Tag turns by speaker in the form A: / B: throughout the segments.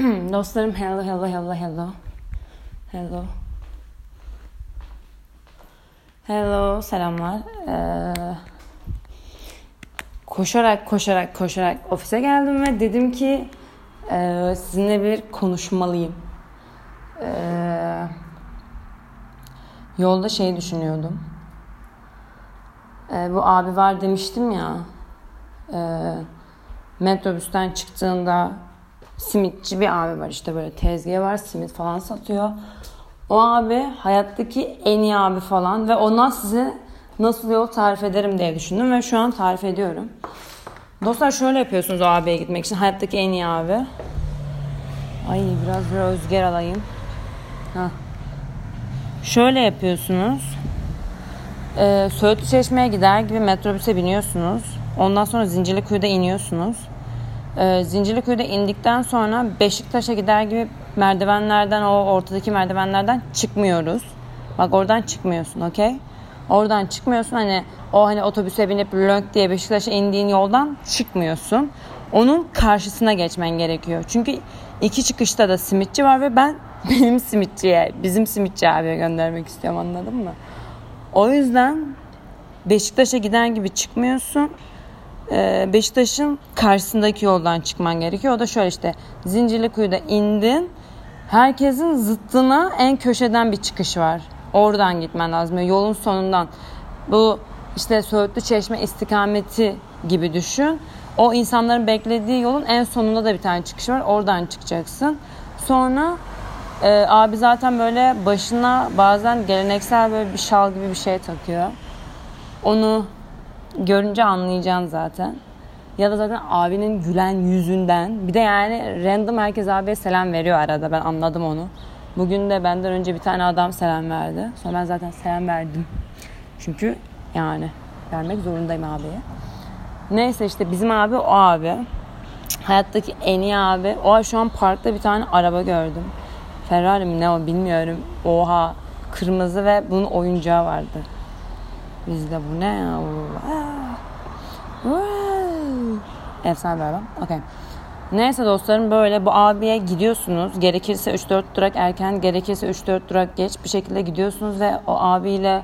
A: Dostlarım hello hello hello hello. Hello. Hello selamlar. Ee, koşarak koşarak koşarak ofise geldim ve dedim ki e, sizinle bir konuşmalıyım. Ee, yolda şey düşünüyordum. Ee, bu abi var demiştim ya. E, metrobüsten çıktığında simitçi bir abi var işte böyle tezgahı var simit falan satıyor. O abi hayattaki en iyi abi falan ve ona size nasıl yol tarif ederim diye düşündüm ve şu an tarif ediyorum. Dostlar şöyle yapıyorsunuz o abiye gitmek için hayattaki en iyi abi. Ay biraz bir rüzgar alayım. Heh. Şöyle yapıyorsunuz. Ee, Söğütlü Çeşme'ye gider gibi metrobüse biniyorsunuz. Ondan sonra Zincirlikuyu'da iniyorsunuz. Ee, Zincirlikuyu'da indikten sonra Beşiktaş'a gider gibi merdivenlerden o ortadaki merdivenlerden çıkmıyoruz. Bak oradan çıkmıyorsun okey? Oradan çıkmıyorsun hani o hani otobüse binip lönk diye Beşiktaş'a indiğin yoldan çıkmıyorsun. Onun karşısına geçmen gerekiyor. Çünkü iki çıkışta da simitçi var ve ben benim simitçiye, bizim simitçi abiye göndermek istiyorum anladın mı? O yüzden Beşiktaş'a giden gibi çıkmıyorsun. Ee, Beşiktaş'ın karşısındaki yoldan çıkman gerekiyor. O da şöyle işte Zincirlikuyu'da indin. Herkesin zıttına en köşeden bir çıkış var. Oradan gitmen lazım. Yolun sonundan. Bu işte Söğütlü Çeşme istikameti gibi düşün. O insanların beklediği yolun en sonunda da bir tane çıkış var. Oradan çıkacaksın. Sonra e, abi zaten böyle başına bazen geleneksel böyle bir şal gibi bir şey takıyor. Onu görünce anlayacaksın zaten. Ya da zaten abinin gülen yüzünden. Bir de yani random herkes abiye selam veriyor arada. Ben anladım onu. Bugün de benden önce bir tane adam selam verdi. Sonra ben zaten selam verdim. Çünkü yani vermek zorundayım abiye. Neyse işte bizim abi o abi. Hayattaki en iyi abi. O şu an parkta bir tane araba gördüm. Ferrari mi ne o bilmiyorum. Oha kırmızı ve bunun oyuncağı vardı. Bizde bu ne ya? Efsane bir araba. Okay. Neyse dostlarım böyle bu abiye gidiyorsunuz. Gerekirse 3-4 durak erken, gerekirse 3-4 durak geç bir şekilde gidiyorsunuz ve o abiyle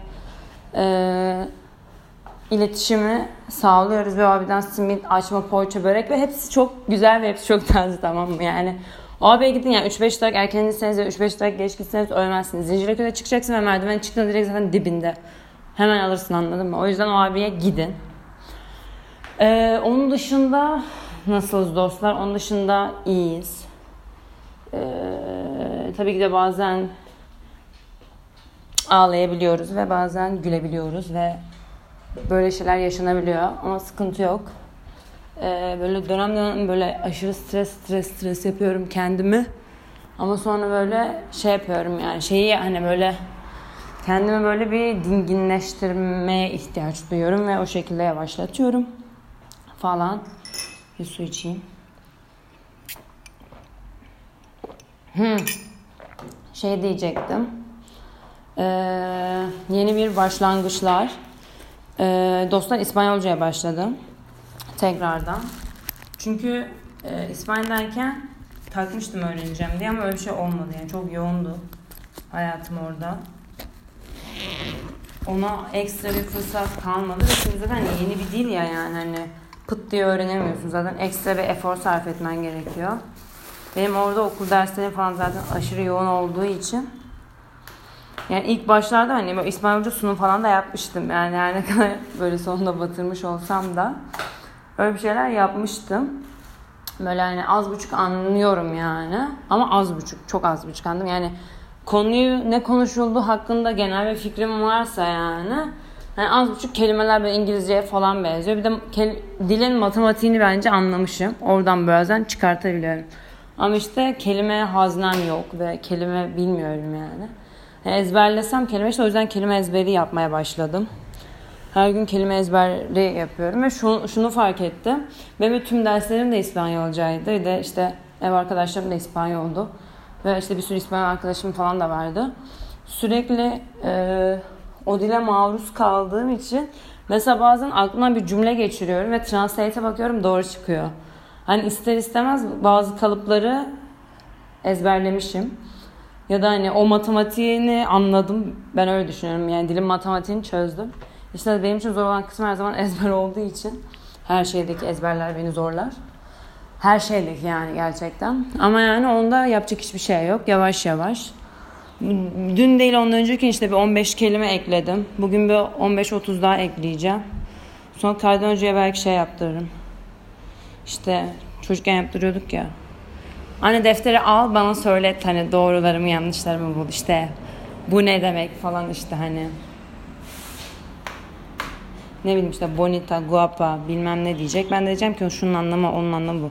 A: e, iletişimi sağlıyoruz ve abiden simit, açma, poğaça, börek ve hepsi çok güzel ve hepsi çok taze tamam mı? Yani o abiye gidin yani 3-5 durak erken gitseniz ve 3-5 durak geç gitseniz ölmezsiniz. Zincirlikuyu'da çıkacaksın ve merdiven çıktığında direkt zaten dibinde. Hemen alırsın anladın mı? O yüzden o abiye gidin. Ee, onun dışında nasılız dostlar? Onun dışında iyiyiz. Ee, tabii ki de bazen ağlayabiliyoruz ve bazen gülebiliyoruz ve böyle şeyler yaşanabiliyor ama sıkıntı yok. Ee, böyle dönem dönem böyle aşırı stres stres stres yapıyorum kendimi. Ama sonra böyle şey yapıyorum yani şeyi hani böyle kendimi böyle bir dinginleştirmeye ihtiyaç duyuyorum ve o şekilde yavaşlatıyorum falan. Bir su içeyim. Hmm. Şey diyecektim. Ee, yeni bir başlangıçlar. Ee, dostlar İspanyolcaya başladım. Tekrardan. Çünkü e, İspanyol'dayken takmıştım öğreneceğim diye ama öyle bir şey olmadı. Yani çok yoğundu hayatım orada ona ekstra bir fırsat kalmadı ve zaten yeni bir dil ya yani hani pıt diye öğrenemiyorsun zaten ekstra bir efor sarf etmen gerekiyor. Benim orada okul derslerim falan zaten aşırı yoğun olduğu için yani ilk başlarda hani böyle İspanyolca sunum falan da yapmıştım. Yani her ne kadar böyle sonunda batırmış olsam da öyle bir şeyler yapmıştım. Böyle hani az buçuk anlıyorum yani. Ama az buçuk, çok az buçuk anladım. Yani konuyu ne konuşulduğu hakkında genel bir fikrim varsa yani yani az buçuk kelimeler böyle İngilizceye falan benziyor. Bir de dilin matematiğini bence anlamışım. Oradan bazen çıkartabiliyorum. Ama işte kelime haznem yok ve kelime bilmiyorum yani. yani ezberlesem kelime işte o yüzden kelime ezberi yapmaya başladım. Her gün kelime ezberi yapıyorum ve şunu, şunu fark ettim. Benim tüm derslerim de İspanyolcaydı. Bir de işte ev arkadaşlarım da İspanyoldu. Ve işte bir sürü İspanyol arkadaşım falan da vardı. Sürekli e, o dile maruz kaldığım için mesela bazen aklımdan bir cümle geçiriyorum ve translate'e bakıyorum doğru çıkıyor. Hani ister istemez bazı kalıpları ezberlemişim. Ya da hani o matematiğini anladım. Ben öyle düşünüyorum. Yani dilin matematiğini çözdüm. İşte benim için zor olan kısım her zaman ezber olduğu için her şeydeki ezberler beni zorlar. Her şeydeki yani gerçekten. Ama yani onda yapacak hiçbir şey yok. Yavaş yavaş. Dün değil ondan önceki işte bir 15 kelime ekledim. Bugün bir 15-30 daha ekleyeceğim. Sonra kaydan önceye belki şey yaptırırım. İşte çocukken yaptırıyorduk ya. Anne defteri al bana söyle hani doğrularımı yanlışlarımı bul işte. Bu ne demek falan işte hani. Ne bileyim işte bonita, guapa bilmem ne diyecek. Ben de diyeceğim ki şunun anlamı onun anlamı bu.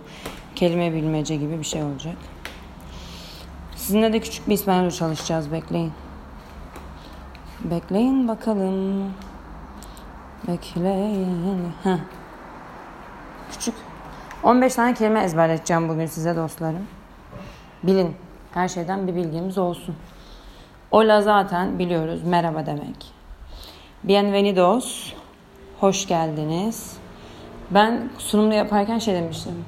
A: Kelime bilmece gibi bir şey olacak. Sizinle de küçük bir İspanyolca çalışacağız bekleyin. Bekleyin bakalım. Bekleyin. Heh. Küçük 15 tane kelime ezberleteceğim bugün size dostlarım. Bilin. Her şeyden bir bilgimiz olsun. Ola zaten biliyoruz. Merhaba demek. Bienvenidos. Hoş geldiniz. Ben sunumlu yaparken şey demiştim.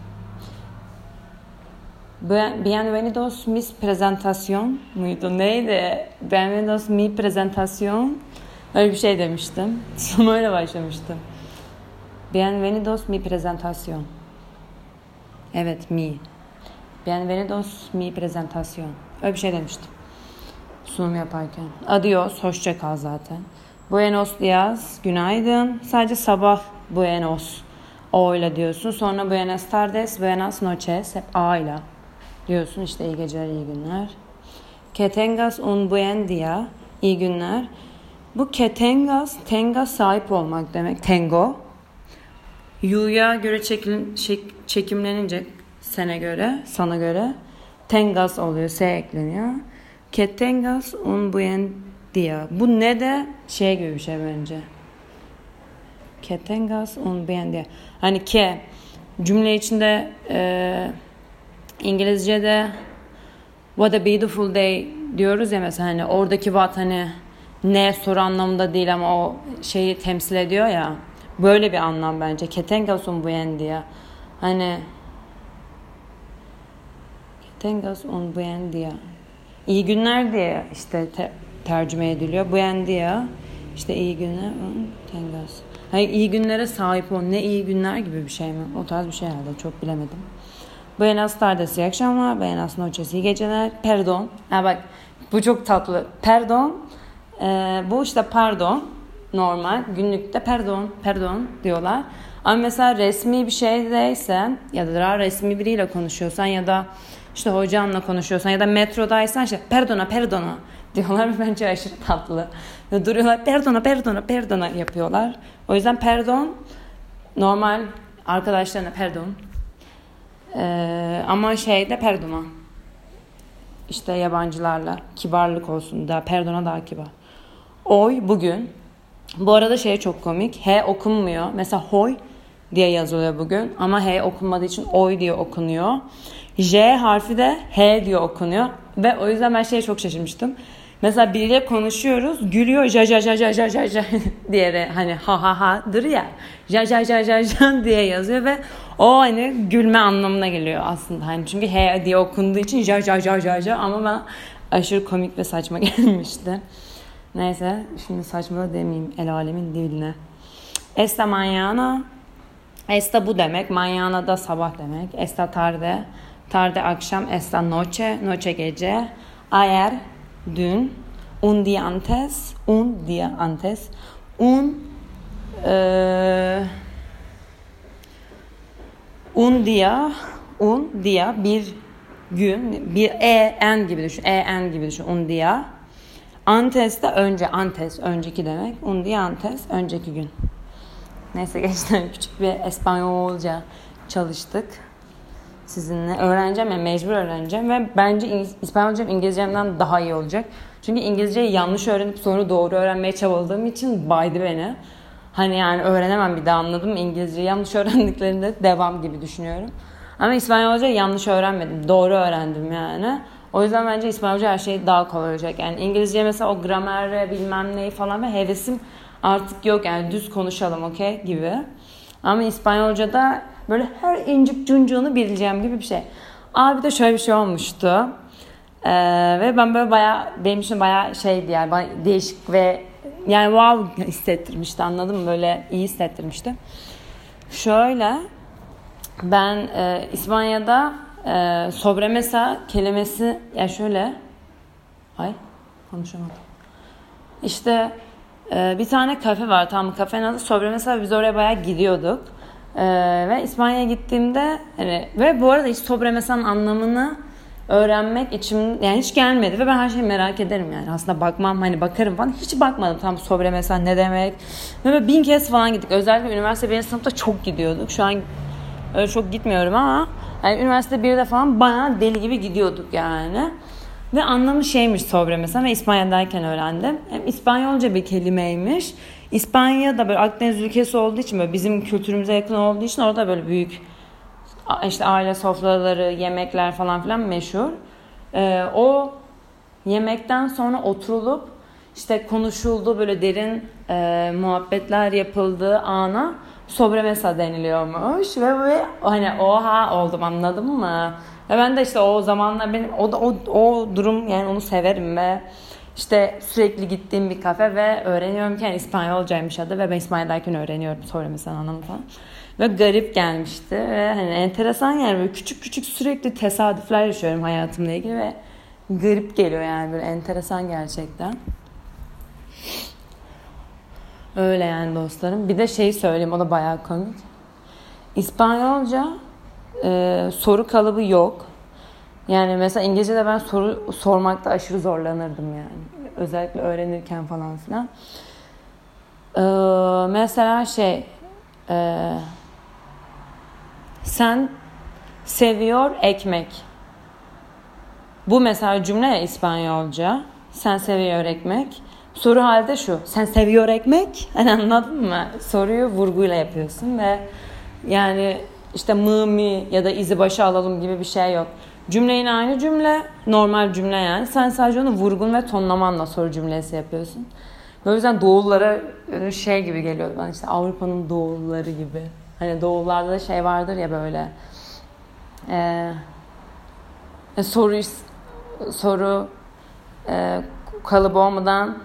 A: Bienvenidos mis presentación muydu? Neydi? Bienvenidos mi presentación. Öyle bir şey demiştim. Sonra öyle başlamıştım. Bienvenidos mi presentación. Evet mi. Bienvenidos mi presentación. Öyle bir şey demiştim. Sunum yaparken. Adios, hoşça kal zaten. Buenos dias, günaydın. Sadece sabah buenos. O ile diyorsun. Sonra buenas tardes, buenas noches. Hep A ile diyorsun. İşte iyi geceler, iyi günler. Que tengas un buen día. İyi günler. Bu que tengas, tengas sahip olmak demek. Tengo. Yu'ya göre çekilin, çek, çekimlenince sene göre, sana göre tengas oluyor, S ekleniyor. Que tengas un buen día. Bu ne de şey gibi bir şey bence. Que tengas un buen día. Hani ke cümle içinde e, İngilizce'de what a beautiful day diyoruz ya mesela hani oradaki what hani ne soru anlamında değil ama o şeyi temsil ediyor ya. Böyle bir anlam bence. Ketengas un buen día. Hani Ketengas un buen día. İyi günler diye işte te, tercüme ediliyor. Buen día işte iyi günler un tengas. Hayır iyi günlere sahip ol. Ne iyi günler gibi bir şey mi? O tarz bir şey herhalde. Çok bilemedim. Buenas tardes, iyi akşamlar. Buenas noches, iyi geceler. Perdon. Ha bak bu çok tatlı. Perdon. Ee, bu işte pardon. Normal. Günlükte perdon, perdon diyorlar. Ama mesela resmi bir şeydeyse ya da daha resmi biriyle konuşuyorsan ya da işte hocanla konuşuyorsan ya da metrodaysan işte perdona perdona diyorlar ve bence aşırı tatlı. Duruyorlar perdona perdona perdona yapıyorlar. O yüzden perdon normal arkadaşlarına perdon ee, ama şeyde perdona işte yabancılarla kibarlık olsun da perdona daha kibar. Oy bugün bu arada şey çok komik. H okunmuyor. Mesela hoy diye yazılıyor bugün ama H okunmadığı için oy diye okunuyor. J harfi de H diye okunuyor ve o yüzden ben şeye çok şaşırmıştım. Mesela biriyle konuşuyoruz, gülüyor ja ja ja ja ja ja diye hani ha ha ha'dır ya. Ja ja ja ja ja diye yazıyor ve o hani gülme anlamına geliyor aslında. Hani çünkü H diye okunduğu için ja ja ja ja ja ama ben aşırı komik ve saçma gelmişti. Neyse şimdi saçma demeyeyim el alemin diline. Esta mañana Esta bu demek. Mañana da sabah demek. Esta tarde. Tarde akşam. Esta noche. Noche gece. Ayer dün. Un día antes. Un día antes. Un e, un día un día bir gün bir e en gibi düşün. E en gibi düşün. Un día Antes de önce, antes önceki demek. Un día antes önceki gün. Neyse geçten küçük bir İspanyolca çalıştık sizinle. Öğreneceğim yani mecbur öğreneceğim ve bence İspanyolcam İngilizcemden daha iyi olacak. Çünkü İngilizceyi yanlış öğrenip sonra doğru öğrenmeye çabaladığım için baydı beni. Hani yani öğrenemem bir daha anladım. İngilizceyi yanlış öğrendiklerinde devam gibi düşünüyorum. Ama İspanyolca yanlış öğrenmedim. Doğru öğrendim yani. O yüzden bence İspanyolca her şey daha kolay olacak. Yani İngilizce mesela o gramer bilmem neyi falan ve hevesim artık yok yani düz konuşalım okey gibi. Ama İspanyolca'da böyle her incik cuncuğunu bileceğim gibi bir şey. Abi de şöyle bir şey olmuştu. Ee, ve ben böyle baya benim için baya şeydi yani bana değişik ve yani wow hissettirmişti anladın mı? Böyle iyi hissettirmişti. Şöyle ben e, İspanya'da e, sobremesa kelimesi ya şöyle ay konuşamadım. İşte e, bir tane kafe var tamam kafenin adı sobremesa biz oraya bayağı gidiyorduk. E, ve İspanya'ya gittiğimde hani ve bu arada hiç sobremesa'nın anlamını öğrenmek içim yani hiç gelmedi. Ve ben her şeyi merak ederim yani. Aslında bakmam hani bakarım falan. Hiç bakmadım tam sobremesa ne demek. Ve bin kez falan gittik. Özellikle üniversite birinci sınıfta çok gidiyorduk. Şu an öyle çok gitmiyorum ama yani üniversite birde falan bayağı deli gibi gidiyorduk yani. Ve anlamı şeymiş sobre mesela ve İspanya'dayken öğrendim. Hem İspanyolca bir kelimeymiş. İspanya da böyle Akdeniz ülkesi olduğu için böyle bizim kültürümüze yakın olduğu için orada böyle büyük işte aile sofraları, yemekler falan filan meşhur. Ee, o yemekten sonra oturulup işte konuşuldu böyle derin e, muhabbetler yapıldığı ana sobremesa deniliyormuş ve, ve hani oha oldum anladın mı? Ve ben de işte o zamanlar benim o o, o durum yani onu severim ve işte sürekli gittiğim bir kafe ve öğreniyorum ki yani İspanyolcaymış adı ve ben İspanya'dayken öğreniyorum sobremesa anlamı falan. Ve garip gelmişti ve hani enteresan yani böyle küçük küçük sürekli tesadüfler yaşıyorum hayatımla ilgili ve garip geliyor yani böyle enteresan gerçekten. Öyle yani dostlarım. Bir de şey söyleyeyim o da bayağı komik. İspanyolca e, soru kalıbı yok. Yani mesela İngilizce'de ben soru sormakta aşırı zorlanırdım yani. Özellikle öğrenirken falan filan. Ee, mesela şey e, sen seviyor ekmek. Bu mesela cümle ya İspanyolca. Sen seviyor ekmek. Soru halde şu. Sen seviyor ekmek? Hani anladın mı? Soruyu vurguyla yapıyorsun ve yani işte mı ya da izi başa alalım gibi bir şey yok. Cümle yine aynı cümle. Normal cümle yani. Sen sadece onu vurgun ve tonlamanla soru cümlesi yapıyorsun. O yüzden doğullara şey gibi geliyor bana işte Avrupa'nın doğulları gibi. Hani doğullarda da şey vardır ya böyle e, e soru soru e, kalıbı olmadan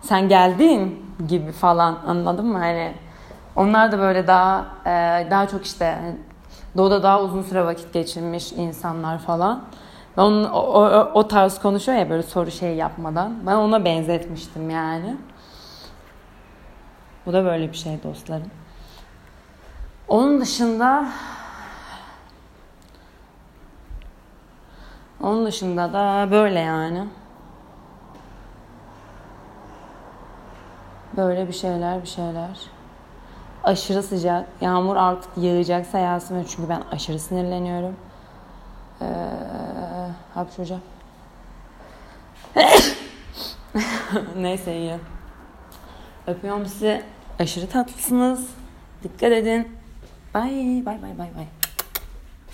A: sen geldin gibi falan anladın mı? Hani onlar da böyle daha e, daha çok işte doğuda daha uzun süre vakit geçirmiş insanlar falan. Ben onun, o, o, o tarz konuşuyor ya böyle soru şey yapmadan. Ben ona benzetmiştim yani. Bu da böyle bir şey dostlarım. Onun dışında onun dışında da böyle yani. Böyle bir şeyler bir şeyler. Aşırı sıcak. Yağmur artık yağacaksa yağsın çünkü ben aşırı sinirleniyorum. Ee, hapşuracağım. Neyse iyi. Öpüyorum sizi. Aşırı tatlısınız. Dikkat edin. Bye bye bye bye bye.